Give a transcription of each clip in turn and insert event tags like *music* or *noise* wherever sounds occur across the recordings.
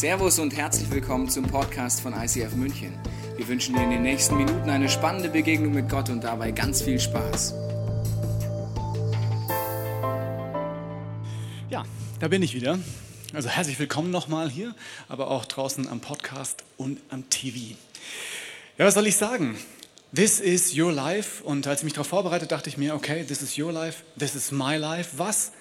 Servus und herzlich willkommen zum Podcast von ICF München. Wir wünschen dir in den nächsten Minuten eine spannende Begegnung mit Gott und dabei ganz viel Spaß. Ja, da bin ich wieder. Also herzlich willkommen nochmal hier, aber auch draußen am Podcast und am TV. Ja, was soll ich sagen? This is your life. Und als ich mich darauf vorbereitet, dachte ich mir, okay, this is your life, this is my life. Was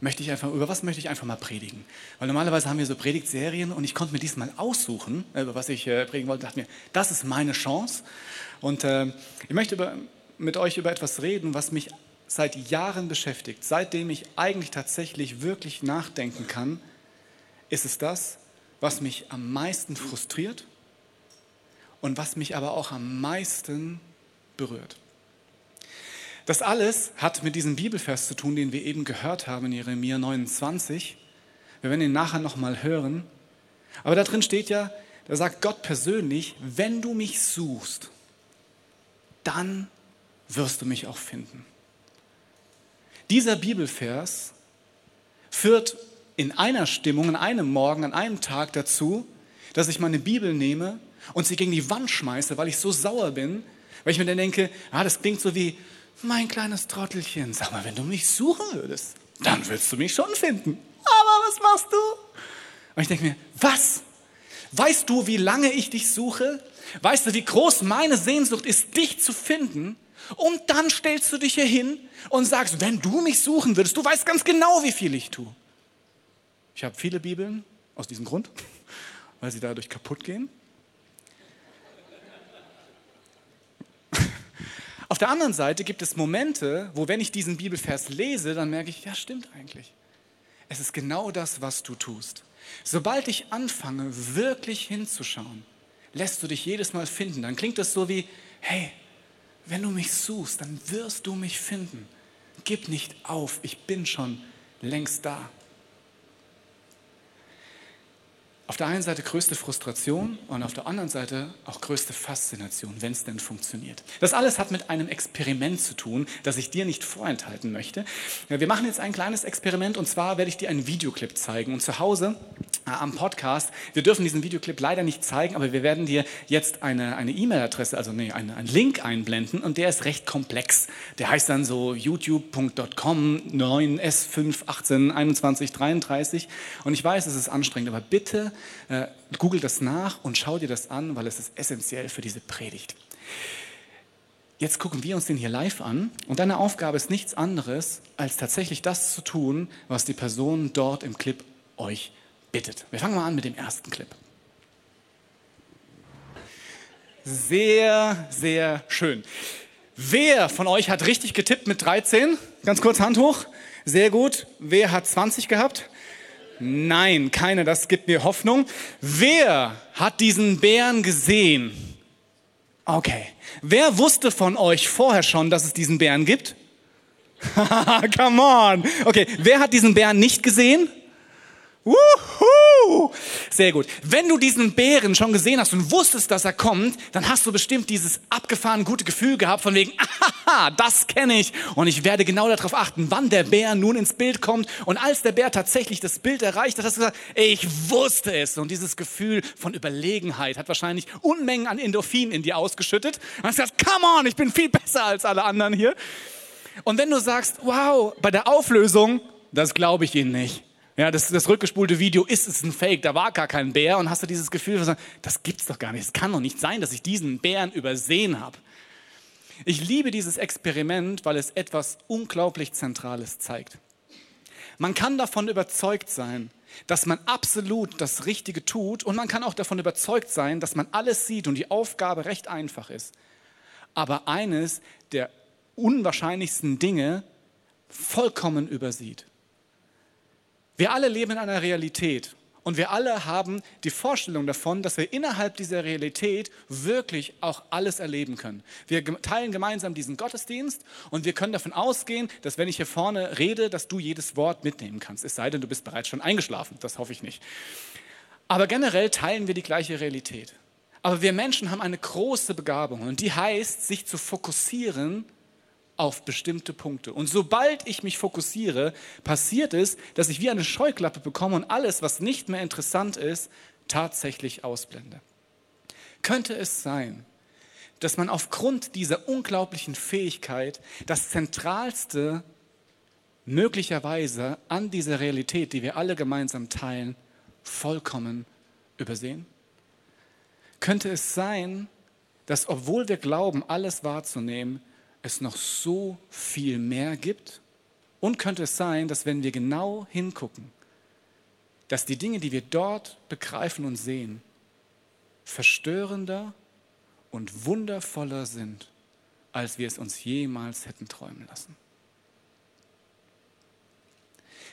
möchte ich einfach, über was möchte ich einfach mal predigen? Weil normalerweise haben wir so Predigtserien und ich konnte mir diesmal aussuchen, äh, über was ich äh, predigen wollte. dachte mir, das ist meine Chance. Und äh, ich möchte über, mit euch über etwas reden, was mich seit Jahren beschäftigt. Seitdem ich eigentlich tatsächlich wirklich nachdenken kann, ist es das, was mich am meisten frustriert und was mich aber auch am meisten berührt. Das alles hat mit diesem Bibelvers zu tun, den wir eben gehört haben in Jeremia 29. Wir werden ihn nachher nochmal hören. Aber da drin steht ja, da sagt Gott persönlich, wenn du mich suchst, dann wirst du mich auch finden. Dieser Bibelvers führt in einer Stimmung, an einem Morgen, an einem Tag dazu, dass ich meine Bibel nehme und sie gegen die Wand schmeiße, weil ich so sauer bin, weil ich mir dann denke, ah, das klingt so wie, mein kleines Trottelchen, sag mal, wenn du mich suchen würdest, dann würdest du mich schon finden. Aber was machst du? Und ich denke mir, was? Weißt du, wie lange ich dich suche? Weißt du, wie groß meine Sehnsucht ist, dich zu finden? Und dann stellst du dich hier hin und sagst, wenn du mich suchen würdest, du weißt ganz genau, wie viel ich tue. Ich habe viele Bibeln aus diesem Grund, *laughs* weil sie dadurch kaputt gehen. Auf der anderen Seite gibt es Momente, wo wenn ich diesen Bibelvers lese, dann merke ich, ja stimmt eigentlich. Es ist genau das, was du tust. Sobald ich anfange, wirklich hinzuschauen, lässt du dich jedes Mal finden. Dann klingt das so wie, hey, wenn du mich suchst, dann wirst du mich finden. Gib nicht auf, ich bin schon längst da. Auf der einen Seite größte Frustration und auf der anderen Seite auch größte Faszination, wenn es denn funktioniert. Das alles hat mit einem Experiment zu tun, das ich dir nicht vorenthalten möchte. Wir machen jetzt ein kleines Experiment und zwar werde ich dir einen Videoclip zeigen. Und zu Hause am Podcast, wir dürfen diesen Videoclip leider nicht zeigen, aber wir werden dir jetzt eine E-Mail-Adresse, also nee, eine, einen Link einblenden und der ist recht komplex. Der heißt dann so youtube.com 9s5182133 und ich weiß, es ist anstrengend, aber bitte äh, google das nach und schau dir das an, weil es ist essentiell für diese Predigt. Jetzt gucken wir uns den hier live an und deine Aufgabe ist nichts anderes, als tatsächlich das zu tun, was die Person dort im Clip euch bittet. Wir fangen mal an mit dem ersten Clip. Sehr, sehr schön. Wer von euch hat richtig getippt mit 13? Ganz kurz Hand hoch. Sehr gut. Wer hat 20 gehabt? Nein, keiner, das gibt mir Hoffnung. Wer hat diesen Bären gesehen? Okay. Wer wusste von euch vorher schon, dass es diesen Bären gibt? *laughs* Come on. Okay, wer hat diesen Bären nicht gesehen? Wuhu! Sehr gut. Wenn du diesen Bären schon gesehen hast und wusstest, dass er kommt, dann hast du bestimmt dieses abgefahren gute Gefühl gehabt von wegen, *laughs* aha, das kenne ich und ich werde genau darauf achten, wann der Bär nun ins Bild kommt. Und als der Bär tatsächlich das Bild erreicht hat, hast du gesagt, ich wusste es. Und dieses Gefühl von Überlegenheit hat wahrscheinlich Unmengen an Endorphin in dir ausgeschüttet. Und hast gesagt, come on, ich bin viel besser als alle anderen hier. Und wenn du sagst, wow, bei der Auflösung, das glaube ich Ihnen nicht ja, das, das rückgespulte Video ist es ein Fake, da war gar kein Bär und hast du dieses Gefühl, das gibt's doch gar nicht, es kann doch nicht sein, dass ich diesen Bären übersehen habe. Ich liebe dieses Experiment, weil es etwas unglaublich Zentrales zeigt. Man kann davon überzeugt sein, dass man absolut das Richtige tut und man kann auch davon überzeugt sein, dass man alles sieht und die Aufgabe recht einfach ist. Aber eines der unwahrscheinlichsten Dinge vollkommen übersieht. Wir alle leben in einer Realität und wir alle haben die Vorstellung davon, dass wir innerhalb dieser Realität wirklich auch alles erleben können. Wir teilen gemeinsam diesen Gottesdienst und wir können davon ausgehen, dass wenn ich hier vorne rede, dass du jedes Wort mitnehmen kannst. Es sei denn, du bist bereits schon eingeschlafen. Das hoffe ich nicht. Aber generell teilen wir die gleiche Realität. Aber wir Menschen haben eine große Begabung und die heißt, sich zu fokussieren auf bestimmte Punkte. Und sobald ich mich fokussiere, passiert es, dass ich wie eine Scheuklappe bekomme und alles, was nicht mehr interessant ist, tatsächlich ausblende. Könnte es sein, dass man aufgrund dieser unglaublichen Fähigkeit das Zentralste möglicherweise an dieser Realität, die wir alle gemeinsam teilen, vollkommen übersehen? Könnte es sein, dass obwohl wir glauben, alles wahrzunehmen, es noch so viel mehr gibt? Und könnte es sein, dass wenn wir genau hingucken, dass die Dinge, die wir dort begreifen und sehen, verstörender und wundervoller sind, als wir es uns jemals hätten träumen lassen.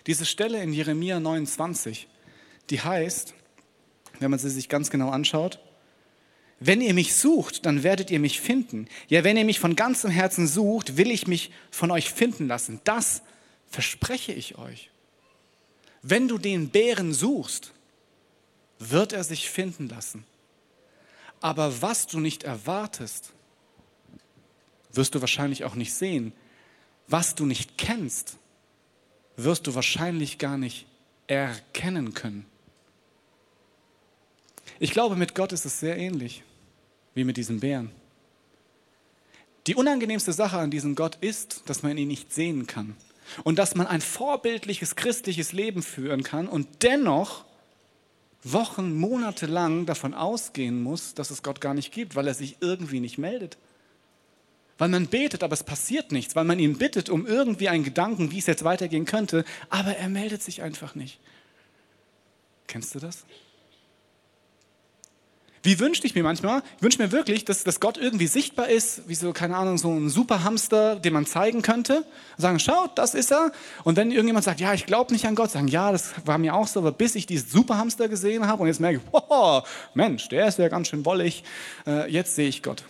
Diese Stelle in Jeremia 29, die heißt, wenn man sie sich ganz genau anschaut, wenn ihr mich sucht, dann werdet ihr mich finden. Ja, wenn ihr mich von ganzem Herzen sucht, will ich mich von euch finden lassen. Das verspreche ich euch. Wenn du den Bären suchst, wird er sich finden lassen. Aber was du nicht erwartest, wirst du wahrscheinlich auch nicht sehen. Was du nicht kennst, wirst du wahrscheinlich gar nicht erkennen können. Ich glaube, mit Gott ist es sehr ähnlich wie mit diesem Bären. Die unangenehmste Sache an diesem Gott ist, dass man ihn nicht sehen kann und dass man ein vorbildliches christliches Leben führen kann und dennoch Wochen, Monate lang davon ausgehen muss, dass es Gott gar nicht gibt, weil er sich irgendwie nicht meldet. Weil man betet, aber es passiert nichts, weil man ihn bittet um irgendwie einen Gedanken, wie es jetzt weitergehen könnte, aber er meldet sich einfach nicht. Kennst du das? Wie wünschte ich mir manchmal? Ich wünsche mir wirklich, dass, dass Gott irgendwie sichtbar ist, wie so, keine Ahnung, so ein Superhamster, den man zeigen könnte. Sagen, schaut, das ist er. Und wenn irgendjemand sagt, ja, ich glaube nicht an Gott, sagen, ja, das war mir auch so, aber bis ich diesen Superhamster gesehen habe und jetzt merke ich, wow, Mensch, der ist ja ganz schön wollig, äh, jetzt sehe ich Gott.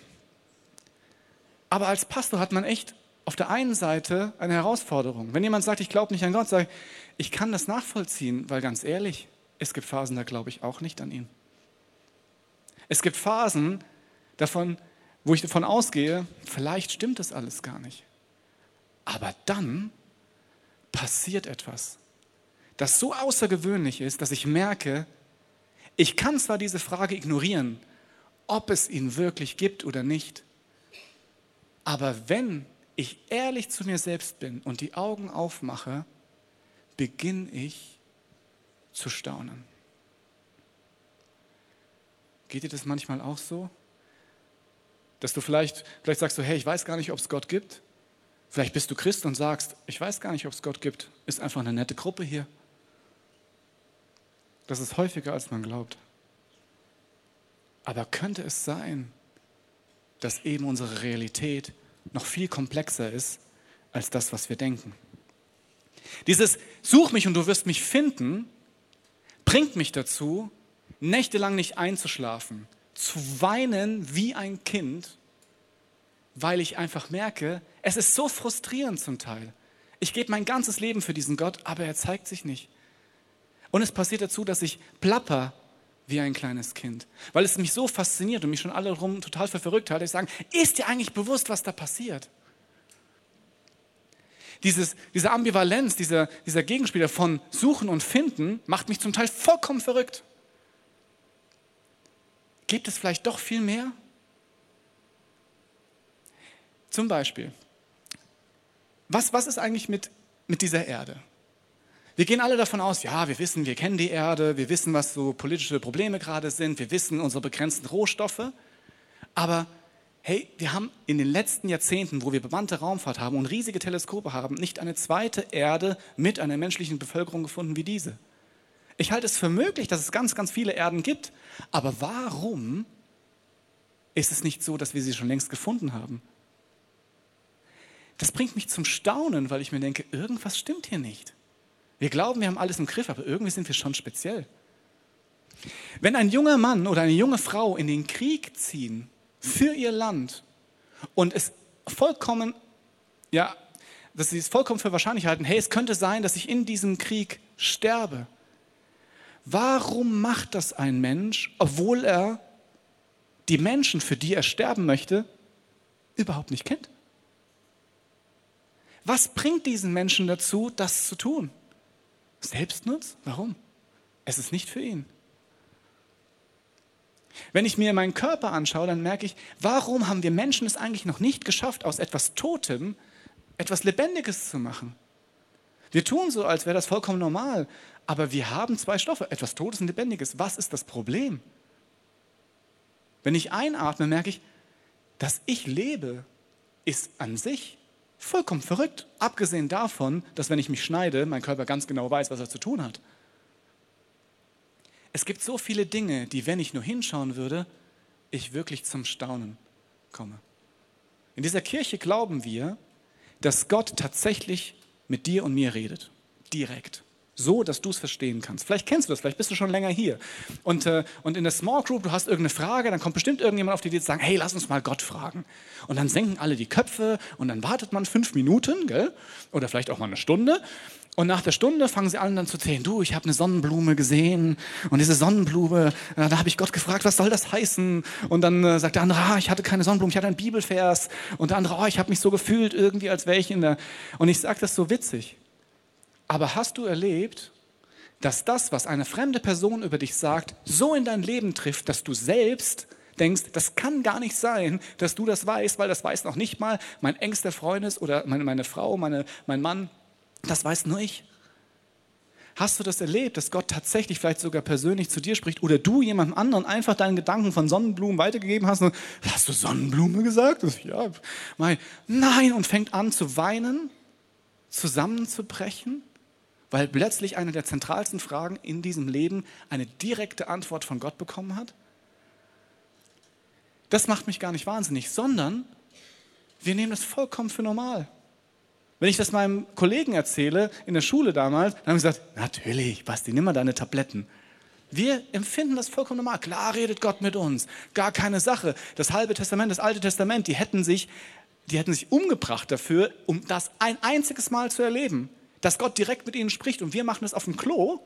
Aber als Pastor hat man echt auf der einen Seite eine Herausforderung. Wenn jemand sagt, ich glaube nicht an Gott, sage ich, ich kann das nachvollziehen, weil ganz ehrlich, es gibt Phasen, da glaube ich auch nicht an ihn. Es gibt Phasen davon, wo ich davon ausgehe, vielleicht stimmt das alles gar nicht. Aber dann passiert etwas, das so außergewöhnlich ist, dass ich merke, ich kann zwar diese Frage ignorieren, ob es ihn wirklich gibt oder nicht, aber wenn ich ehrlich zu mir selbst bin und die Augen aufmache, beginne ich zu staunen. Geht dir das manchmal auch so? Dass du vielleicht, vielleicht sagst du, hey, ich weiß gar nicht, ob es Gott gibt. Vielleicht bist du Christ und sagst, ich weiß gar nicht, ob es Gott gibt. Ist einfach eine nette Gruppe hier. Das ist häufiger, als man glaubt. Aber könnte es sein, dass eben unsere Realität noch viel komplexer ist als das, was wir denken? Dieses Such mich und du wirst mich finden, bringt mich dazu, nächtelang nicht einzuschlafen, zu weinen wie ein Kind, weil ich einfach merke, es ist so frustrierend zum Teil. Ich gebe mein ganzes Leben für diesen Gott, aber er zeigt sich nicht. Und es passiert dazu, dass ich plapper wie ein kleines Kind, weil es mich so fasziniert und mich schon alle rum total für verrückt hat. Ich sage, ist dir eigentlich bewusst, was da passiert? Dieses, diese Ambivalenz, dieser, dieser Gegenspieler von Suchen und Finden macht mich zum Teil vollkommen verrückt. Gibt es vielleicht doch viel mehr? Zum Beispiel, was, was ist eigentlich mit, mit dieser Erde? Wir gehen alle davon aus, ja, wir wissen, wir kennen die Erde, wir wissen, was so politische Probleme gerade sind, wir wissen unsere begrenzten Rohstoffe. Aber hey, wir haben in den letzten Jahrzehnten, wo wir bemannte Raumfahrt haben und riesige Teleskope haben, nicht eine zweite Erde mit einer menschlichen Bevölkerung gefunden wie diese. Ich halte es für möglich, dass es ganz, ganz viele Erden gibt. Aber warum ist es nicht so, dass wir sie schon längst gefunden haben? Das bringt mich zum Staunen, weil ich mir denke, irgendwas stimmt hier nicht. Wir glauben, wir haben alles im Griff, aber irgendwie sind wir schon speziell. Wenn ein junger Mann oder eine junge Frau in den Krieg ziehen für ihr Land und es vollkommen, ja, dass sie es vollkommen für wahrscheinlich halten, hey, es könnte sein, dass ich in diesem Krieg sterbe, Warum macht das ein Mensch, obwohl er die Menschen, für die er sterben möchte, überhaupt nicht kennt? Was bringt diesen Menschen dazu, das zu tun? Selbstnutz? Warum? Es ist nicht für ihn. Wenn ich mir meinen Körper anschaue, dann merke ich, warum haben wir Menschen es eigentlich noch nicht geschafft, aus etwas Totem etwas Lebendiges zu machen? Wir tun so, als wäre das vollkommen normal, aber wir haben zwei Stoffe, etwas Totes und Lebendiges. Was ist das Problem? Wenn ich einatme, merke ich, dass ich lebe, ist an sich vollkommen verrückt. Abgesehen davon, dass wenn ich mich schneide, mein Körper ganz genau weiß, was er zu tun hat. Es gibt so viele Dinge, die, wenn ich nur hinschauen würde, ich wirklich zum Staunen komme. In dieser Kirche glauben wir, dass Gott tatsächlich mit dir und mir redet. Direkt. So, dass du es verstehen kannst. Vielleicht kennst du das, vielleicht bist du schon länger hier. Und, äh, und in der Small Group, du hast irgendeine Frage, dann kommt bestimmt irgendjemand auf die Idee zu sagen, hey, lass uns mal Gott fragen. Und dann senken alle die Köpfe und dann wartet man fünf Minuten, gell? oder vielleicht auch mal eine Stunde. Und nach der Stunde fangen sie an dann zu zählen, du, ich habe eine Sonnenblume gesehen und diese Sonnenblume, äh, da habe ich Gott gefragt, was soll das heißen? Und dann äh, sagt der andere, ah, ich hatte keine Sonnenblume, ich hatte einen Bibelvers. Und der andere, oh, ich habe mich so gefühlt irgendwie, als wäre in der... Und ich sage das so witzig. Aber hast du erlebt, dass das, was eine fremde Person über dich sagt, so in dein Leben trifft, dass du selbst denkst, das kann gar nicht sein, dass du das weißt, weil das weiß noch nicht mal mein engster Freund ist oder meine, meine Frau, meine, mein Mann, das weiß nur ich. Hast du das erlebt, dass Gott tatsächlich vielleicht sogar persönlich zu dir spricht oder du jemandem anderen einfach deinen Gedanken von Sonnenblumen weitergegeben hast und hast du Sonnenblume gesagt? Ja, nein, und fängt an zu weinen, zusammenzubrechen? weil plötzlich eine der zentralsten Fragen in diesem Leben eine direkte Antwort von Gott bekommen hat? Das macht mich gar nicht wahnsinnig, sondern wir nehmen das vollkommen für normal. Wenn ich das meinem Kollegen erzähle, in der Schule damals, dann haben sie gesagt, natürlich, Basti, nimm mal deine Tabletten. Wir empfinden das vollkommen normal. Klar redet Gott mit uns. Gar keine Sache. Das halbe Testament, das alte Testament, die hätten sich, die hätten sich umgebracht dafür, um das ein einziges Mal zu erleben dass Gott direkt mit ihnen spricht und wir machen es auf dem Klo.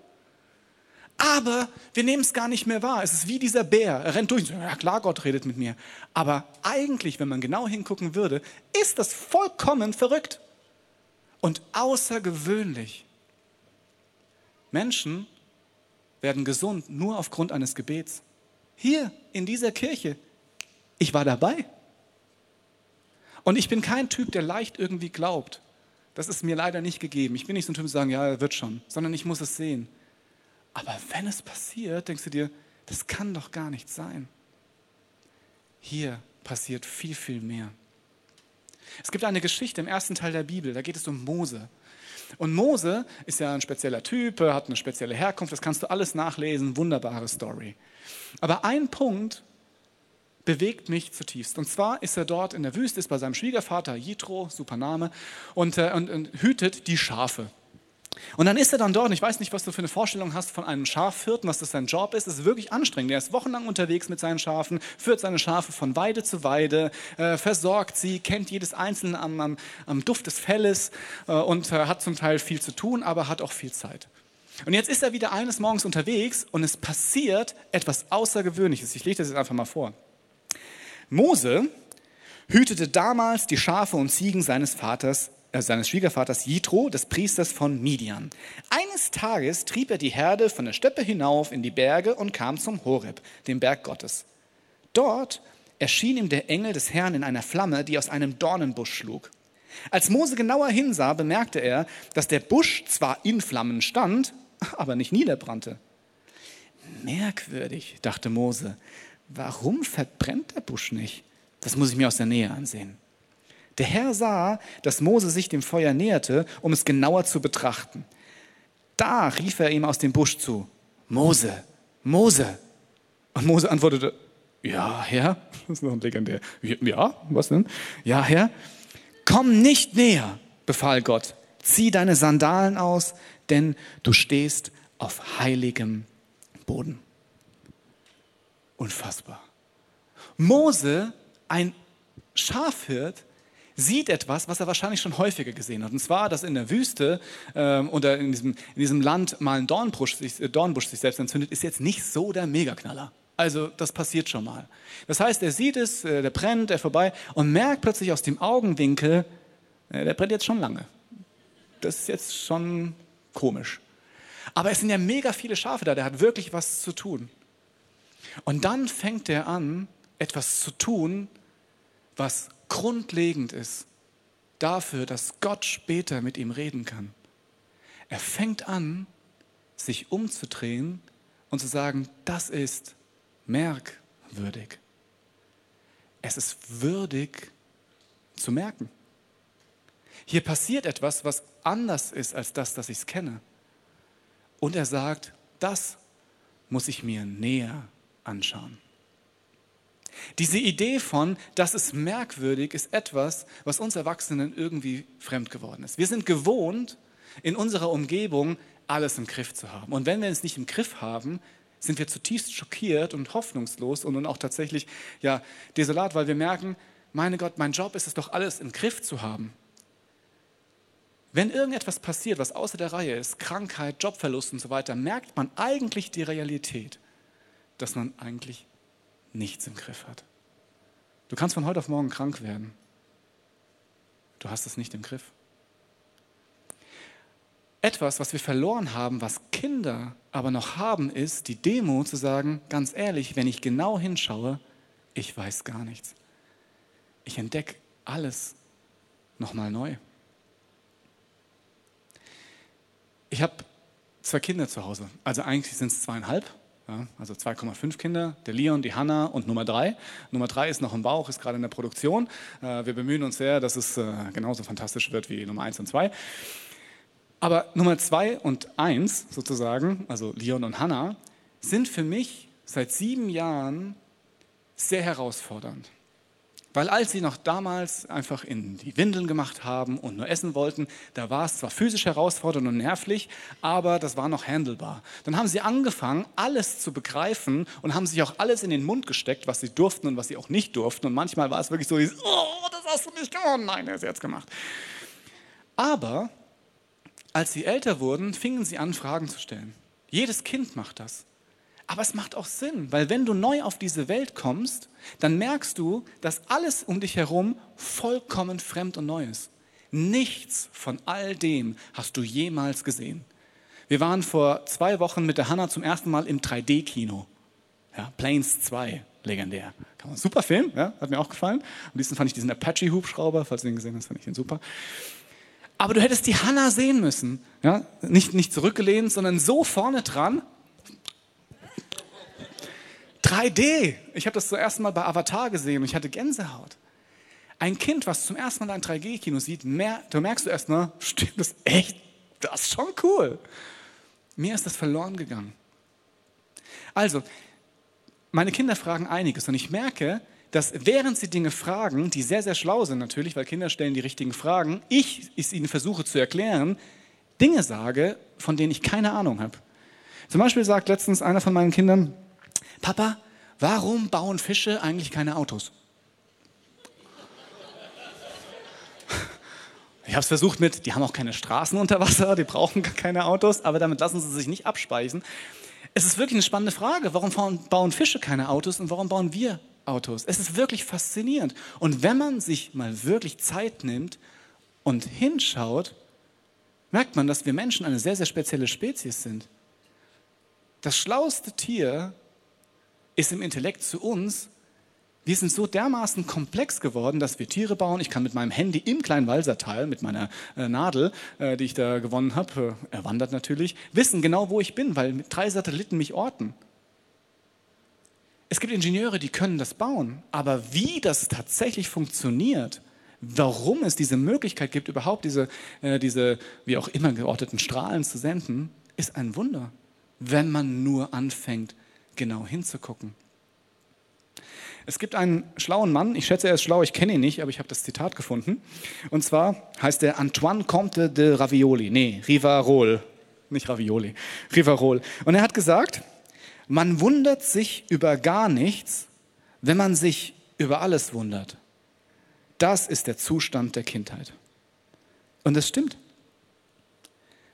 Aber wir nehmen es gar nicht mehr wahr. Es ist wie dieser Bär. Er rennt durch. Ja klar, Gott redet mit mir. Aber eigentlich, wenn man genau hingucken würde, ist das vollkommen verrückt und außergewöhnlich. Menschen werden gesund nur aufgrund eines Gebets. Hier in dieser Kirche. Ich war dabei. Und ich bin kein Typ, der leicht irgendwie glaubt. Das ist mir leider nicht gegeben. Ich bin nicht so ein Typ, der sagen, ja, er wird schon, sondern ich muss es sehen. Aber wenn es passiert, denkst du dir, das kann doch gar nicht sein. Hier passiert viel, viel mehr. Es gibt eine Geschichte im ersten Teil der Bibel, da geht es um Mose. Und Mose ist ja ein spezieller Typ, hat eine spezielle Herkunft, das kannst du alles nachlesen, wunderbare Story. Aber ein Punkt bewegt mich zutiefst. Und zwar ist er dort in der Wüste, ist bei seinem Schwiegervater Jitro, super Name, und, äh, und, und hütet die Schafe. Und dann ist er dann dort, und ich weiß nicht, was du für eine Vorstellung hast von einem Schafhirten, was das sein Job ist. Es ist wirklich anstrengend. Er ist wochenlang unterwegs mit seinen Schafen, führt seine Schafe von Weide zu Weide, äh, versorgt sie, kennt jedes Einzelne am, am, am Duft des Felles äh, und äh, hat zum Teil viel zu tun, aber hat auch viel Zeit. Und jetzt ist er wieder eines Morgens unterwegs und es passiert etwas Außergewöhnliches. Ich lege das jetzt einfach mal vor. Mose hütete damals die Schafe und Ziegen seines Vaters, äh, seines Schwiegervaters Jitro, des Priesters von Midian. Eines Tages trieb er die Herde von der Steppe hinauf in die Berge und kam zum Horeb, dem Berg Gottes. Dort erschien ihm der Engel des Herrn in einer Flamme, die aus einem Dornenbusch schlug. Als Mose genauer hinsah, bemerkte er, dass der Busch zwar in Flammen stand, *laughs* aber nicht niederbrannte. Merkwürdig, dachte Mose, warum verbrennt der Busch nicht? Das muss ich mir aus der Nähe ansehen. Der Herr sah, dass Mose sich dem Feuer näherte, um es genauer zu betrachten. Da rief er ihm aus dem Busch zu, Mose, Mose. Und Mose antwortete, ja, Herr, *laughs* das ist noch ein legendär. Ja, was denn? Ja, Herr, komm nicht näher, befahl Gott. Zieh deine Sandalen aus, denn du stehst auf heiligem Boden. Unfassbar. Mose, ein Schafhirt, sieht etwas, was er wahrscheinlich schon häufiger gesehen hat. Und zwar, dass in der Wüste ähm, oder in diesem, in diesem Land mal ein Dornbusch sich, äh, Dornbusch sich selbst entzündet, ist jetzt nicht so der Megaknaller. Also das passiert schon mal. Das heißt, er sieht es, äh, der brennt, er vorbei und merkt plötzlich aus dem Augenwinkel, der brennt jetzt schon lange. Das ist jetzt schon komisch. Aber es sind ja mega viele Schafe da, der hat wirklich was zu tun. Und dann fängt er an, etwas zu tun, was grundlegend ist dafür, dass Gott später mit ihm reden kann. Er fängt an, sich umzudrehen und zu sagen, das ist merkwürdig. Es ist würdig zu merken. Hier passiert etwas, was anders ist als das, das ich kenne. Und er sagt, das muss ich mir näher anschauen. Diese Idee von, das ist merkwürdig, ist etwas, was uns Erwachsenen irgendwie fremd geworden ist. Wir sind gewohnt, in unserer Umgebung alles im Griff zu haben. Und wenn wir es nicht im Griff haben, sind wir zutiefst schockiert und hoffnungslos und auch tatsächlich ja, desolat, weil wir merken, meine Gott, mein Job ist es doch alles im Griff zu haben. Wenn irgendetwas passiert, was außer der Reihe ist, Krankheit, Jobverlust und so weiter, merkt man eigentlich die Realität, dass man eigentlich nichts im Griff hat. Du kannst von heute auf morgen krank werden. Du hast es nicht im Griff. Etwas, was wir verloren haben, was Kinder aber noch haben, ist die Demo zu sagen, ganz ehrlich, wenn ich genau hinschaue, ich weiß gar nichts. Ich entdecke alles nochmal neu. Ich habe zwei Kinder zu Hause. Also eigentlich sind es zweieinhalb. Ja, also 2,5 Kinder, der Leon, die Hanna und Nummer drei. Nummer drei ist noch im Bauch, ist gerade in der Produktion. Äh, wir bemühen uns sehr, dass es äh, genauso fantastisch wird wie Nummer eins und zwei. Aber Nummer zwei und eins sozusagen, also Leon und Hanna, sind für mich seit sieben Jahren sehr herausfordernd. Weil als sie noch damals einfach in die Windeln gemacht haben und nur essen wollten, da war es zwar physisch herausfordernd und nervlich, aber das war noch handelbar. Dann haben sie angefangen, alles zu begreifen und haben sich auch alles in den Mund gesteckt, was sie durften und was sie auch nicht durften. Und manchmal war es wirklich so, oh, das hast du nicht gemacht. Nein, er ist jetzt gemacht. Aber als sie älter wurden, fingen sie an, Fragen zu stellen. Jedes Kind macht das. Aber es macht auch Sinn, weil wenn du neu auf diese Welt kommst, dann merkst du, dass alles um dich herum vollkommen fremd und neu ist. Nichts von all dem hast du jemals gesehen. Wir waren vor zwei Wochen mit der Hanna zum ersten Mal im 3D-Kino. Ja, Planes 2, legendär. Super Film, ja, hat mir auch gefallen. Am liebsten fand ich diesen Apache-Hubschrauber, falls du den gesehen hast, fand ich den super. Aber du hättest die Hanna sehen müssen. Ja? Nicht, nicht zurückgelehnt, sondern so vorne dran, 3D. Ich habe das zum ersten Mal bei Avatar gesehen und ich hatte Gänsehaut. Ein Kind, was zum ersten Mal ein 3D-Kino sieht, mehr, da merkst du erst mal, stimmt das echt? Das ist schon cool. Mir ist das verloren gegangen. Also, meine Kinder fragen einiges und ich merke, dass während sie Dinge fragen, die sehr, sehr schlau sind natürlich, weil Kinder stellen die richtigen Fragen, ich es ihnen versuche zu erklären, Dinge sage, von denen ich keine Ahnung habe. Zum Beispiel sagt letztens einer von meinen Kindern, Papa, warum bauen Fische eigentlich keine Autos? Ich habe es versucht mit, die haben auch keine Straßen unter Wasser, die brauchen gar keine Autos, aber damit lassen sie sich nicht abspeisen. Es ist wirklich eine spannende Frage, warum bauen Fische keine Autos und warum bauen wir Autos? Es ist wirklich faszinierend. Und wenn man sich mal wirklich Zeit nimmt und hinschaut, merkt man, dass wir Menschen eine sehr, sehr spezielle Spezies sind. Das schlauste Tier ist im Intellekt zu uns, wir sind so dermaßen komplex geworden, dass wir Tiere bauen. Ich kann mit meinem Handy im kleinen Walsertal, mit meiner äh, Nadel, äh, die ich da gewonnen habe, äh, erwandert natürlich, wissen genau, wo ich bin, weil drei Satelliten mich orten. Es gibt Ingenieure, die können das bauen, aber wie das tatsächlich funktioniert, warum es diese Möglichkeit gibt, überhaupt diese, äh, diese wie auch immer georteten Strahlen zu senden, ist ein Wunder, wenn man nur anfängt, genau hinzugucken. Es gibt einen schlauen Mann, ich schätze, er ist schlau, ich kenne ihn nicht, aber ich habe das Zitat gefunden. Und zwar heißt er Antoine Comte de Ravioli. Nee, Rivarol. Nicht Ravioli, Rivarol. Und er hat gesagt, man wundert sich über gar nichts, wenn man sich über alles wundert. Das ist der Zustand der Kindheit. Und das stimmt.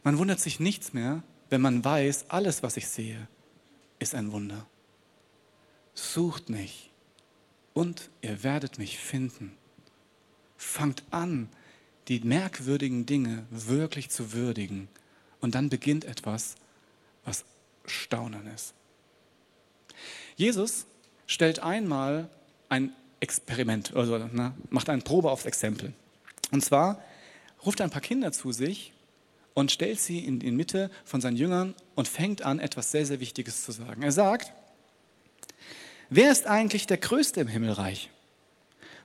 Man wundert sich nichts mehr, wenn man weiß, alles, was ich sehe, ist ein Wunder. Sucht mich und ihr werdet mich finden. Fangt an, die merkwürdigen Dinge wirklich zu würdigen. Und dann beginnt etwas, was Staunen ist. Jesus stellt einmal ein Experiment, also ne, macht eine Probe aufs Exempel. Und zwar ruft er ein paar Kinder zu sich und stellt sie in die Mitte von seinen Jüngern und fängt an, etwas sehr, sehr Wichtiges zu sagen. Er sagt, wer ist eigentlich der Größte im Himmelreich?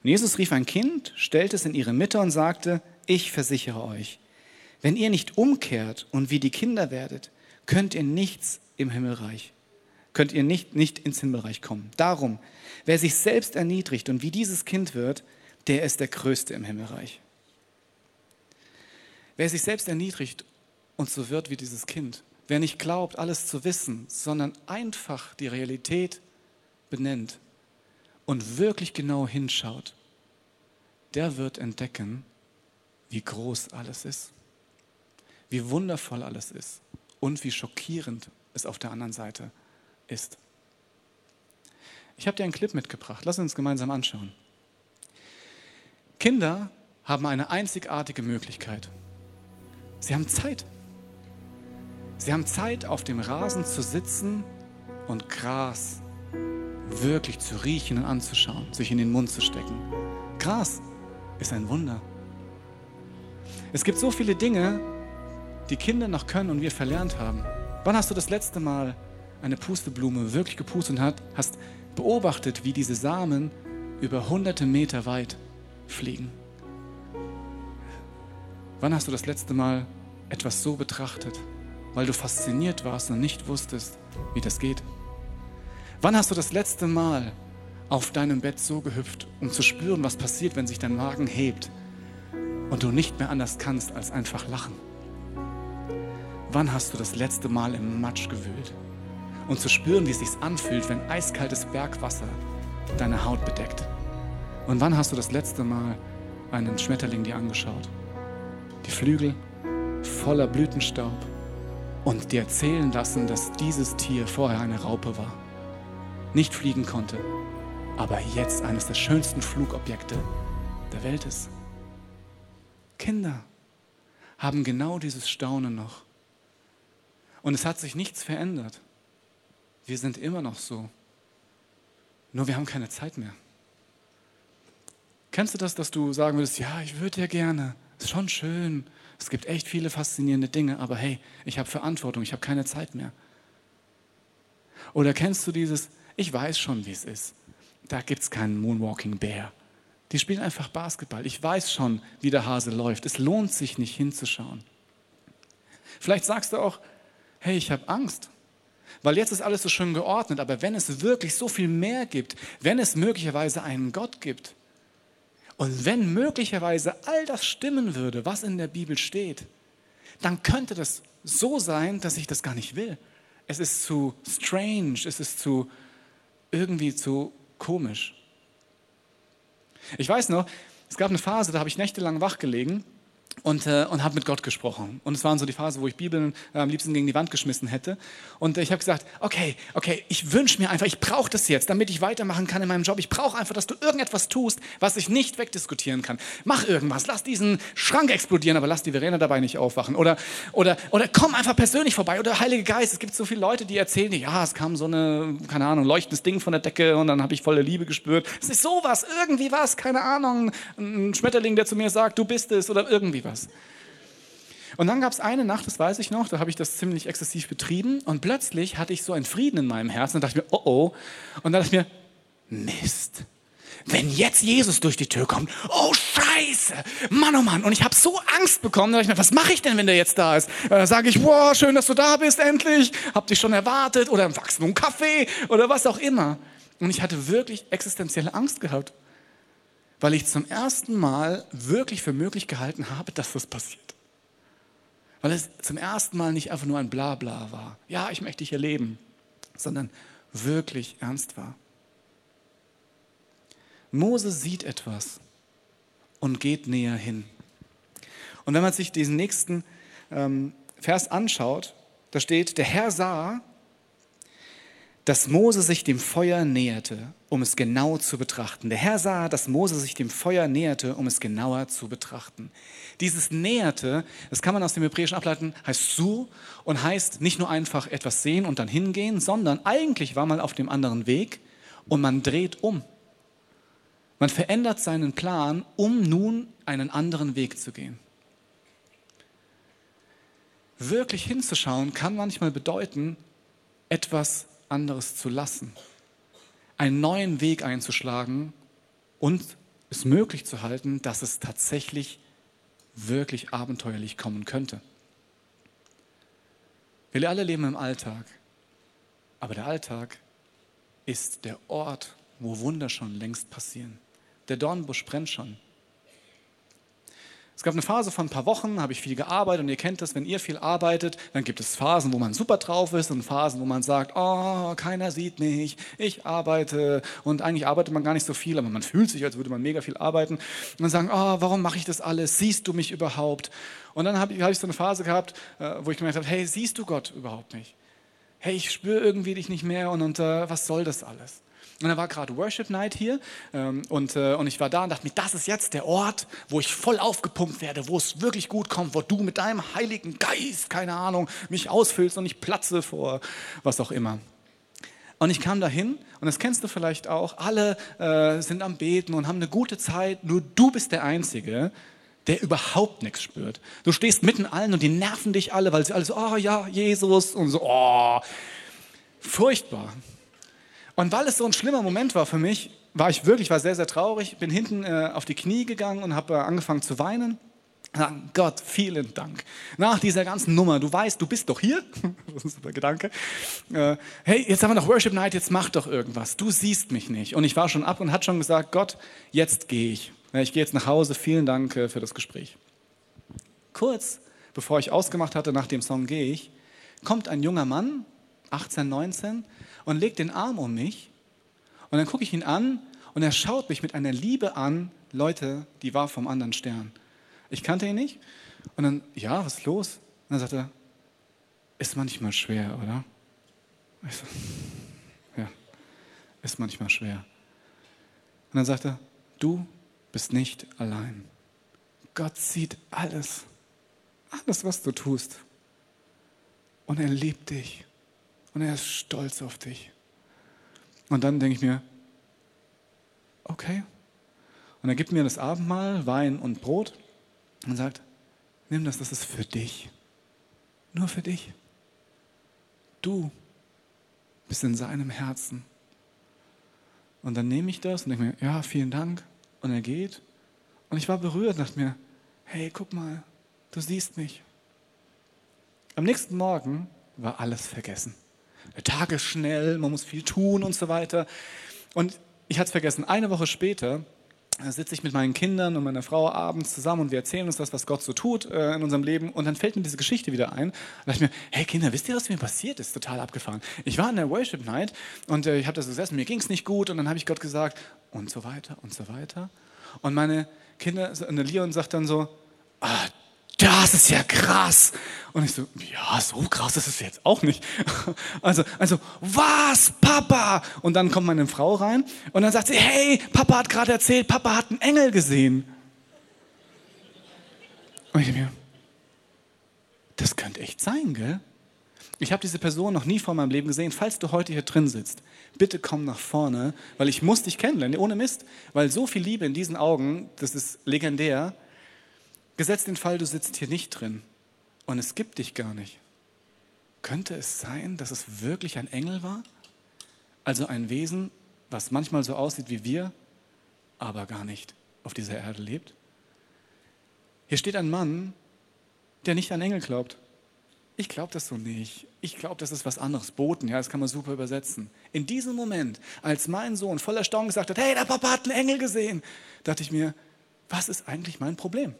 Und Jesus rief ein Kind, stellte es in ihre Mitte und sagte, ich versichere euch, wenn ihr nicht umkehrt und wie die Kinder werdet, könnt ihr nichts im Himmelreich, könnt ihr nicht, nicht ins Himmelreich kommen. Darum, wer sich selbst erniedrigt und wie dieses Kind wird, der ist der Größte im Himmelreich. Wer sich selbst erniedrigt und so wird wie dieses Kind, wer nicht glaubt, alles zu wissen, sondern einfach die Realität benennt und wirklich genau hinschaut, der wird entdecken, wie groß alles ist, wie wundervoll alles ist und wie schockierend es auf der anderen Seite ist. Ich habe dir einen Clip mitgebracht. Lass uns gemeinsam anschauen. Kinder haben eine einzigartige Möglichkeit. Sie haben Zeit. Sie haben Zeit, auf dem Rasen zu sitzen und Gras wirklich zu riechen und anzuschauen, sich in den Mund zu stecken. Gras ist ein Wunder. Es gibt so viele Dinge, die Kinder noch können und wir verlernt haben. Wann hast du das letzte Mal eine Pusteblume wirklich gepustet und hast beobachtet, wie diese Samen über hunderte Meter weit fliegen? Wann hast du das letzte Mal etwas so betrachtet, weil du fasziniert warst und nicht wusstest, wie das geht? Wann hast du das letzte Mal auf deinem Bett so gehüpft, um zu spüren, was passiert, wenn sich dein Magen hebt und du nicht mehr anders kannst als einfach lachen? Wann hast du das letzte Mal im Matsch gewühlt und zu spüren, wie es sich anfühlt, wenn eiskaltes Bergwasser deine Haut bedeckt? Und wann hast du das letzte Mal einen Schmetterling dir angeschaut? Die Flügel voller Blütenstaub und dir erzählen lassen, dass dieses Tier vorher eine Raupe war nicht fliegen konnte, aber jetzt eines der schönsten Flugobjekte der Welt ist. Kinder haben genau dieses Staunen noch. Und es hat sich nichts verändert. Wir sind immer noch so. Nur wir haben keine Zeit mehr. Kennst du das, dass du sagen würdest, ja, ich würde ja gerne, ist schon schön, es gibt echt viele faszinierende Dinge, aber hey, ich habe Verantwortung, ich habe keine Zeit mehr. Oder kennst du dieses, ich weiß schon, wie es ist. Da gibt es keinen Moonwalking Bear. Die spielen einfach Basketball. Ich weiß schon, wie der Hase läuft. Es lohnt sich nicht hinzuschauen. Vielleicht sagst du auch, hey, ich habe Angst, weil jetzt ist alles so schön geordnet, aber wenn es wirklich so viel mehr gibt, wenn es möglicherweise einen Gott gibt und wenn möglicherweise all das stimmen würde, was in der Bibel steht, dann könnte das so sein, dass ich das gar nicht will. Es ist zu strange, es ist zu irgendwie zu komisch. Ich weiß noch, es gab eine Phase, da habe ich nächtelang wach gelegen und, äh, und habe mit Gott gesprochen. Und es waren so die Phase, wo ich Bibeln äh, am liebsten gegen die Wand geschmissen hätte. Und äh, ich habe gesagt, okay, okay, ich wünsche mir einfach, ich brauche das jetzt, damit ich weitermachen kann in meinem Job. Ich brauche einfach, dass du irgendetwas tust, was ich nicht wegdiskutieren kann. Mach irgendwas, lass diesen Schrank explodieren, aber lass die Verena dabei nicht aufwachen. Oder, oder, oder komm einfach persönlich vorbei. Oder Heilige Geist, es gibt so viele Leute, die erzählen, ja, es kam so eine, keine Ahnung, leuchtendes Ding von der Decke und dann habe ich volle Liebe gespürt. Es ist sowas, irgendwie was, keine Ahnung, ein Schmetterling, der zu mir sagt, du bist es oder irgendwie was was. Und dann gab es eine Nacht, das weiß ich noch, da habe ich das ziemlich exzessiv betrieben und plötzlich hatte ich so einen Frieden in meinem Herzen und dachte mir, oh oh. Und dann dachte ich mir, Mist. Wenn jetzt Jesus durch die Tür kommt, oh Scheiße, Mann, oh Mann. Und ich habe so Angst bekommen, da dachte ich mir, was mache ich denn, wenn der jetzt da ist? Äh, Sage ich, wow, schön, dass du da bist, endlich. Hab dich schon erwartet oder im Wachstum Kaffee oder was auch immer. Und ich hatte wirklich existenzielle Angst gehabt weil ich zum ersten Mal wirklich für möglich gehalten habe, dass das passiert. Weil es zum ersten Mal nicht einfach nur ein Blabla war. Ja, ich möchte hier leben, sondern wirklich ernst war. Mose sieht etwas und geht näher hin. Und wenn man sich diesen nächsten ähm, Vers anschaut, da steht, der Herr sah, dass Mose sich dem Feuer näherte, um es genau zu betrachten. Der Herr sah, dass Mose sich dem Feuer näherte, um es genauer zu betrachten. Dieses Näherte, das kann man aus dem Hebräischen ableiten, heißt su und heißt nicht nur einfach etwas sehen und dann hingehen, sondern eigentlich war man auf dem anderen Weg und man dreht um. Man verändert seinen Plan, um nun einen anderen Weg zu gehen. Wirklich hinzuschauen kann manchmal bedeuten, etwas anderes zu lassen, einen neuen Weg einzuschlagen und es möglich zu halten, dass es tatsächlich wirklich abenteuerlich kommen könnte. Wir alle leben im Alltag, aber der Alltag ist der Ort, wo Wunder schon längst passieren. Der Dornbusch brennt schon. Es gab eine Phase von ein paar Wochen, habe ich viel gearbeitet und ihr kennt das, wenn ihr viel arbeitet, dann gibt es Phasen, wo man super drauf ist und Phasen, wo man sagt, oh, keiner sieht mich, ich arbeite und eigentlich arbeitet man gar nicht so viel, aber man fühlt sich, als würde man mega viel arbeiten und dann sagen, oh, warum mache ich das alles, siehst du mich überhaupt? Und dann habe ich, hab ich so eine Phase gehabt, äh, wo ich gemerkt habe, hey, siehst du Gott überhaupt nicht? Hey, ich spüre irgendwie dich nicht mehr und, und uh, was soll das alles? Und da war gerade Worship Night hier ähm, und, äh, und ich war da und dachte mir, das ist jetzt der Ort, wo ich voll aufgepumpt werde, wo es wirklich gut kommt, wo du mit deinem Heiligen Geist, keine Ahnung, mich ausfüllst und ich platze vor was auch immer. Und ich kam dahin und das kennst du vielleicht auch, alle äh, sind am Beten und haben eine gute Zeit, nur du bist der Einzige, der überhaupt nichts spürt. Du stehst mitten allen und die nerven dich alle, weil sie alle so, oh ja, Jesus und so, oh, furchtbar. Und weil es so ein schlimmer Moment war für mich, war ich wirklich, war sehr, sehr traurig, bin hinten äh, auf die Knie gegangen und habe äh, angefangen zu weinen. Gott, vielen Dank. Nach dieser ganzen Nummer, du weißt, du bist doch hier. *laughs* das ist super Gedanke. Äh, hey, jetzt haben wir noch Worship Night, jetzt mach doch irgendwas. Du siehst mich nicht. Und ich war schon ab und hat schon gesagt, Gott, jetzt gehe ich. Ich gehe jetzt nach Hause. Vielen Dank äh, für das Gespräch. Kurz bevor ich ausgemacht hatte, nach dem Song gehe ich, kommt ein junger Mann, 18, 19, und legt den Arm um mich. Und dann gucke ich ihn an und er schaut mich mit einer Liebe an, Leute, die war vom anderen Stern. Ich kannte ihn nicht. Und dann, ja, was ist los? Und dann sagt er, ist manchmal schwer, oder? Ich so, *laughs* ja, ist manchmal schwer. Und dann sagt er, du bist nicht allein. Gott sieht alles, alles, was du tust. Und er liebt dich. Und er ist stolz auf dich. Und dann denke ich mir, okay. Und er gibt mir das Abendmahl, Wein und Brot und sagt, nimm das, das ist für dich. Nur für dich. Du bist in seinem Herzen. Und dann nehme ich das und denke mir, ja, vielen Dank. Und er geht. Und ich war berührt und dachte mir, hey, guck mal, du siehst mich. Am nächsten Morgen war alles vergessen der Tag ist schnell, man muss viel tun und so weiter. Und ich hatte es vergessen, eine Woche später sitze ich mit meinen Kindern und meiner Frau abends zusammen und wir erzählen uns das, was Gott so tut äh, in unserem Leben. Und dann fällt mir diese Geschichte wieder ein. Da dachte ich mir, hey Kinder, wisst ihr, was mir passiert ist? Total abgefahren. Ich war in der Worship Night und äh, ich habe das gesessen, mir ging es nicht gut und dann habe ich Gott gesagt und so weiter und so weiter. Und meine Kinder, der Leon sagt dann so, ah, das ist ja krass. Und ich so, ja, so krass ist es jetzt auch nicht. *laughs* Also, also, was, Papa? Und dann kommt meine Frau rein und dann sagt sie, hey, Papa hat gerade erzählt, Papa hat einen Engel gesehen. Und ich mir, das könnte echt sein, gell? Ich habe diese Person noch nie vor meinem Leben gesehen. Falls du heute hier drin sitzt, bitte komm nach vorne, weil ich muss dich kennenlernen, ohne Mist. Weil so viel Liebe in diesen Augen, das ist legendär. Gesetzt den Fall, du sitzt hier nicht drin und es gibt dich gar nicht. Könnte es sein, dass es wirklich ein Engel war? Also ein Wesen, was manchmal so aussieht wie wir, aber gar nicht auf dieser Erde lebt? Hier steht ein Mann, der nicht an Engel glaubt. Ich glaube das so nicht. Ich glaube, das ist was anderes. Boten, ja, das kann man super übersetzen. In diesem Moment, als mein Sohn voller Staunen gesagt hat, hey, der Papa hat einen Engel gesehen, dachte ich mir, was ist eigentlich mein Problem?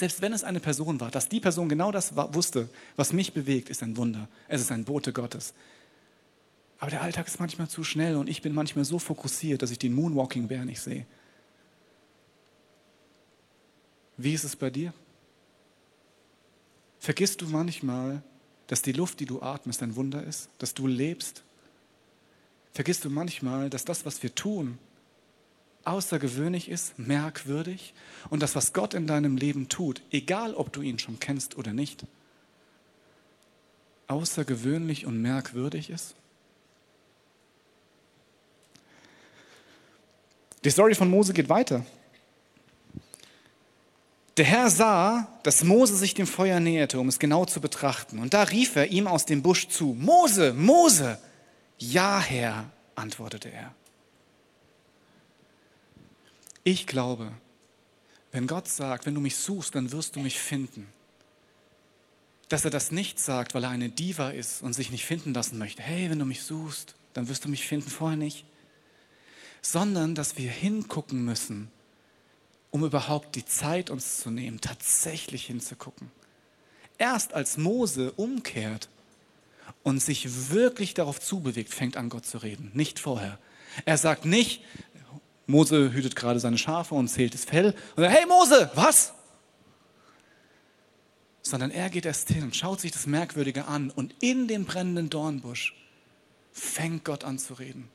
Selbst wenn es eine Person war, dass die Person genau das wusste, was mich bewegt, ist ein Wunder. Es ist ein Bote Gottes. Aber der Alltag ist manchmal zu schnell und ich bin manchmal so fokussiert, dass ich den Moonwalking Bär nicht sehe. Wie ist es bei dir? Vergisst du manchmal, dass die Luft, die du atmest, ein Wunder ist, dass du lebst? vergisst du manchmal, dass das, was wir tun, außergewöhnlich ist, merkwürdig und das, was Gott in deinem Leben tut, egal ob du ihn schon kennst oder nicht, außergewöhnlich und merkwürdig ist? Die Story von Mose geht weiter. Der Herr sah, dass Mose sich dem Feuer näherte, um es genau zu betrachten. Und da rief er ihm aus dem Busch zu, Mose, Mose. Ja, Herr, antwortete er. Ich glaube, wenn Gott sagt, wenn du mich suchst, dann wirst du mich finden, dass er das nicht sagt, weil er eine Diva ist und sich nicht finden lassen möchte. Hey, wenn du mich suchst, dann wirst du mich finden, vorher nicht. Sondern, dass wir hingucken müssen, um überhaupt die Zeit uns zu nehmen, tatsächlich hinzugucken. Erst als Mose umkehrt und sich wirklich darauf zubewegt, fängt an Gott zu reden, nicht vorher. Er sagt nicht, Mose hütet gerade seine Schafe und zählt das Fell und sagt, hey Mose, was? Sondern er geht erst hin und schaut sich das Merkwürdige an und in dem brennenden Dornbusch fängt Gott an zu reden.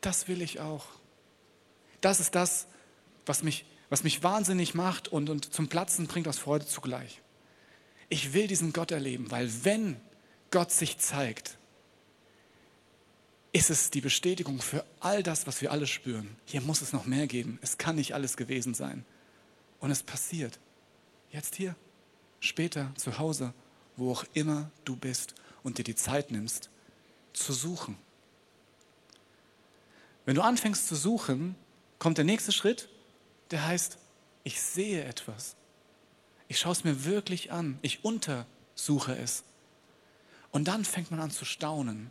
Das will ich auch. Das ist das, was mich, was mich wahnsinnig macht und, und zum Platzen bringt aus Freude zugleich. Ich will diesen Gott erleben, weil wenn Gott sich zeigt, ist es die Bestätigung für all das, was wir alle spüren. Hier muss es noch mehr geben. Es kann nicht alles gewesen sein. Und es passiert. Jetzt hier, später, zu Hause, wo auch immer du bist und dir die Zeit nimmst, zu suchen. Wenn du anfängst zu suchen, kommt der nächste Schritt, der heißt, ich sehe etwas. Ich schaue es mir wirklich an. Ich untersuche es. Und dann fängt man an zu staunen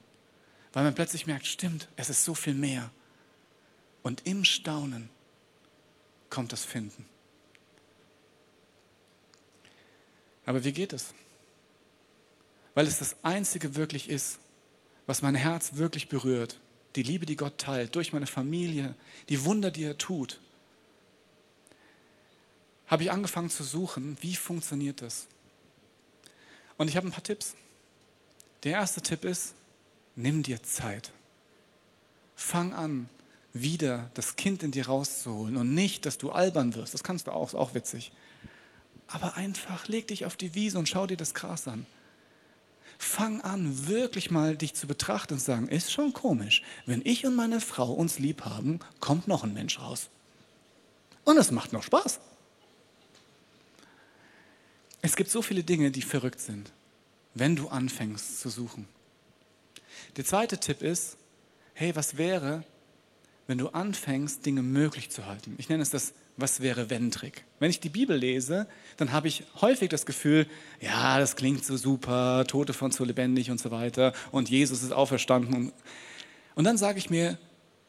weil man plötzlich merkt, stimmt, es ist so viel mehr. Und im Staunen kommt das Finden. Aber wie geht es? Weil es das Einzige wirklich ist, was mein Herz wirklich berührt. Die Liebe, die Gott teilt, durch meine Familie, die Wunder, die er tut. Habe ich angefangen zu suchen, wie funktioniert das? Und ich habe ein paar Tipps. Der erste Tipp ist, nimm dir Zeit. Fang an, wieder das Kind in dir rauszuholen und nicht, dass du albern wirst. Das kannst du auch, ist auch witzig. Aber einfach leg dich auf die Wiese und schau dir das Gras an. Fang an, wirklich mal dich zu betrachten und zu sagen, ist schon komisch. Wenn ich und meine Frau uns lieb haben, kommt noch ein Mensch raus. Und es macht noch Spaß. Es gibt so viele Dinge, die verrückt sind, wenn du anfängst zu suchen. Der zweite Tipp ist, hey, was wäre, wenn du anfängst, Dinge möglich zu halten? Ich nenne es das Was wäre wenn Trick. Wenn ich die Bibel lese, dann habe ich häufig das Gefühl, ja, das klingt so super, Tote von so lebendig und so weiter und Jesus ist auferstanden. Und, und dann sage ich mir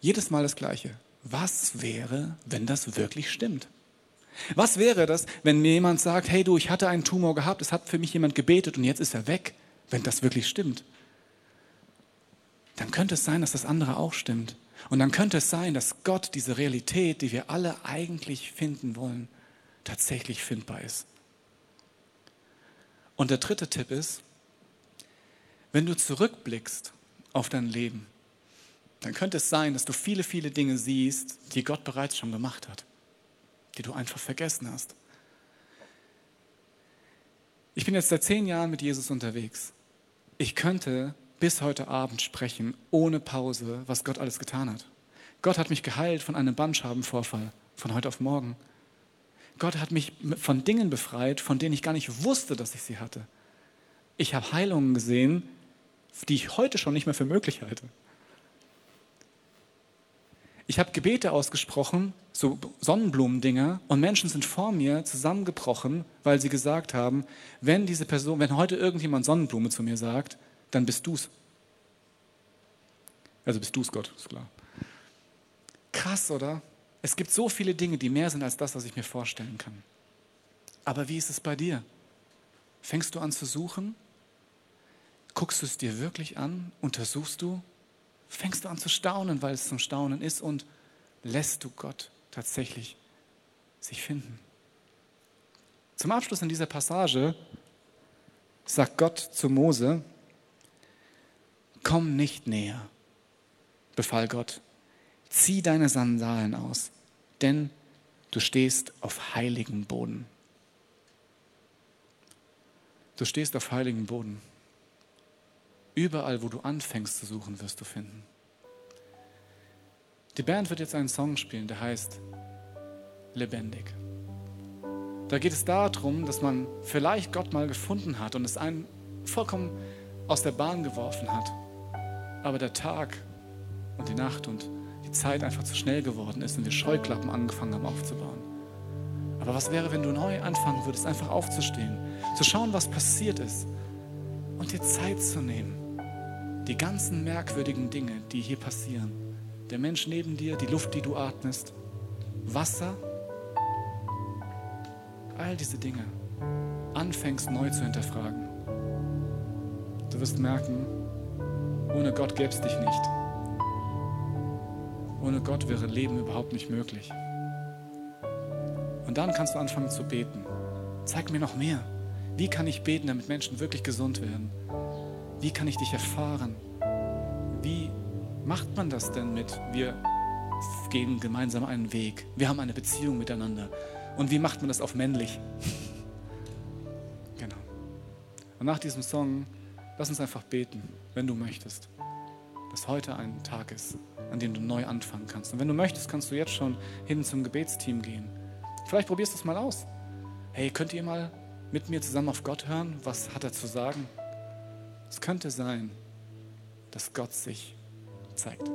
jedes Mal das Gleiche. Was wäre, wenn das wirklich stimmt? Was wäre das, wenn mir jemand sagt, hey du, ich hatte einen Tumor gehabt, es hat für mich jemand gebetet und jetzt ist er weg, wenn das wirklich stimmt? Dann könnte es sein, dass das andere auch stimmt. Und dann könnte es sein, dass Gott diese Realität, die wir alle eigentlich finden wollen, tatsächlich findbar ist. Und der dritte Tipp ist, wenn du zurückblickst auf dein Leben, dann könnte es sein, dass du viele, viele Dinge siehst, die Gott bereits schon gemacht hat, die du einfach vergessen hast. Ich bin jetzt seit zehn Jahren mit Jesus unterwegs. Ich könnte bis heute Abend sprechen, ohne Pause, was Gott alles getan hat. Gott hat mich geheilt von einem Bandschabenvorfall von heute auf morgen. Gott hat mich von Dingen befreit, von denen ich gar nicht wusste, dass ich sie hatte. Ich habe Heilungen gesehen, die ich heute schon nicht mehr für möglich halte. Ich habe Gebete ausgesprochen, so Sonnenblumendinger, und Menschen sind vor mir zusammengebrochen, weil sie gesagt haben, wenn diese Person, wenn heute irgendjemand Sonnenblume zu mir sagt, dann bist du's. Also bist du's, Gott, ist klar. Krass, oder? Es gibt so viele Dinge, die mehr sind als das, was ich mir vorstellen kann. Aber wie ist es bei dir? Fängst du an zu suchen? Guckst du es dir wirklich an? Untersuchst du? Fängst du an zu staunen, weil es zum Staunen ist? Und lässt du Gott tatsächlich sich finden? Zum Abschluss in dieser Passage sagt Gott zu Mose, komm nicht näher, befahl Gott. Zieh deine Sandalen aus, denn du stehst auf heiligem Boden. Du stehst auf heiligem Boden. Überall, wo du anfängst zu suchen, wirst du finden. Die Band wird jetzt einen Song spielen, der heißt Lebendig. Da geht es darum, dass man vielleicht Gott mal gefunden hat und es einen vollkommen aus der Bahn geworfen hat. Aber der Tag und die Nacht und die Zeit einfach zu schnell geworden ist und wir Scheuklappen angefangen haben aufzubauen. Aber was wäre, wenn du neu anfangen würdest, einfach aufzustehen, zu schauen, was passiert ist und dir Zeit zu nehmen, die ganzen merkwürdigen Dinge, die hier passieren, der Mensch neben dir, die Luft, die du atmest, Wasser, all diese Dinge anfängst neu zu hinterfragen. Du wirst merken, ohne Gott gäbe es dich nicht. Ohne Gott wäre Leben überhaupt nicht möglich. Und dann kannst du anfangen zu beten. Zeig mir noch mehr. Wie kann ich beten, damit Menschen wirklich gesund werden? Wie kann ich dich erfahren? Wie macht man das denn mit, wir gehen gemeinsam einen Weg, wir haben eine Beziehung miteinander? Und wie macht man das auf männlich? *laughs* genau. Und nach diesem Song, lass uns einfach beten, wenn du möchtest, dass heute ein Tag ist, an dem du neu anfangen kannst. Und wenn du möchtest, kannst du jetzt schon hin zum Gebetsteam gehen. Vielleicht probierst du es mal aus. Hey, könnt ihr mal mit mir zusammen auf Gott hören? Was hat er zu sagen? Es könnte sein, dass Gott sich zeigt.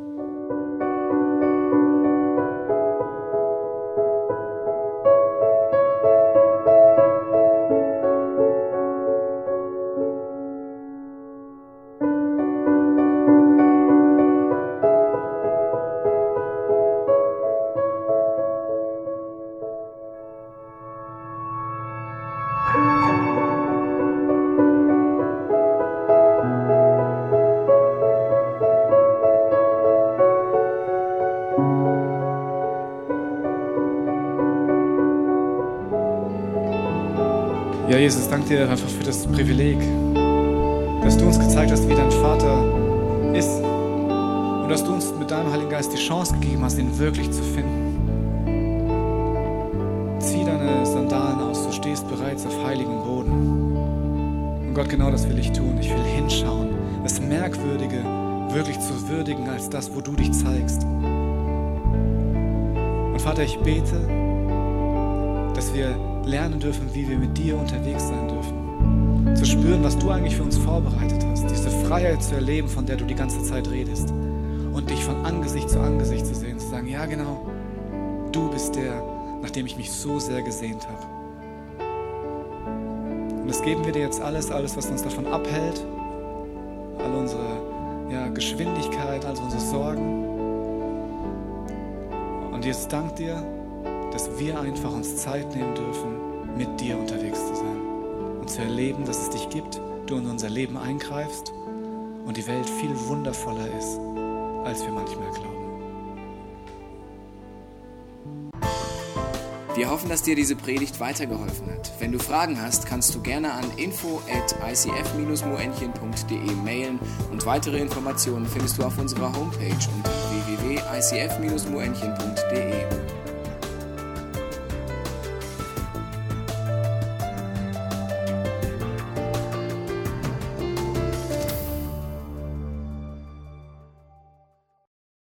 Jesus, danke dir einfach für das Privileg, dass du uns gezeigt hast, wie dein Vater ist. Und dass du uns mit deinem Heiligen Geist die Chance gegeben hast, ihn wirklich zu finden. Zieh deine Sandalen aus, du stehst bereits auf heiligem Boden. Und Gott, genau das will ich tun. Ich will hinschauen, das Merkwürdige wirklich zu würdigen als das, wo du dich zeigst. Und Vater, ich bete, dass wir lernen dürfen, wie wir mit dir unterwegs sein dürfen. Zu spüren, was du eigentlich für uns vorbereitet hast. Diese Freiheit zu erleben, von der du die ganze Zeit redest. Und dich von Angesicht zu Angesicht zu sehen. Zu sagen, ja genau, du bist der, nach dem ich mich so sehr gesehnt habe. Und das geben wir dir jetzt alles, alles, was uns davon abhält. All unsere ja, Geschwindigkeit, all unsere Sorgen. Und jetzt dank dir, dass wir einfach uns Zeit nehmen dürfen, mit dir unterwegs zu sein und zu erleben, dass es dich gibt, du in unser Leben eingreifst und die Welt viel wundervoller ist, als wir manchmal glauben. Wir hoffen, dass dir diese Predigt weitergeholfen hat. Wenn du Fragen hast, kannst du gerne an info at icf-moenchen.de mailen und weitere Informationen findest du auf unserer Homepage unter www.icf-moenchen.de.